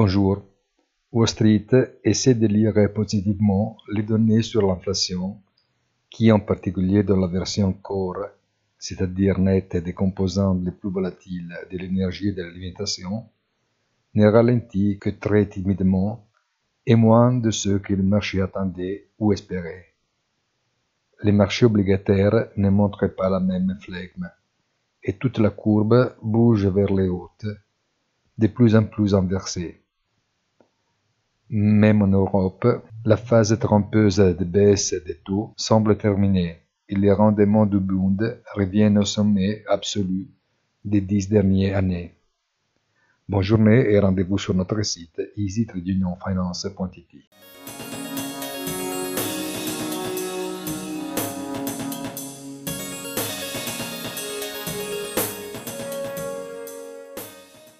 Bonjour. Wall Street essaie de lire positivement les données sur l'inflation, qui en particulier dans la version core, c'est-à-dire nette des composants les plus volatiles de l'énergie et de l'alimentation, ne ralentit que très timidement et moins de ce que le marché attendait ou espérait. Les marchés obligataires ne montrent pas la même flegme et toute la courbe bouge vers les hautes, de plus en plus inversée. Même en Europe, la phase trompeuse de baisse des taux semble terminée et les rendements du Bund reviennent au sommet absolu des dix dernières années. Bonne journée et rendez-vous sur notre site easytradunionfinance.it.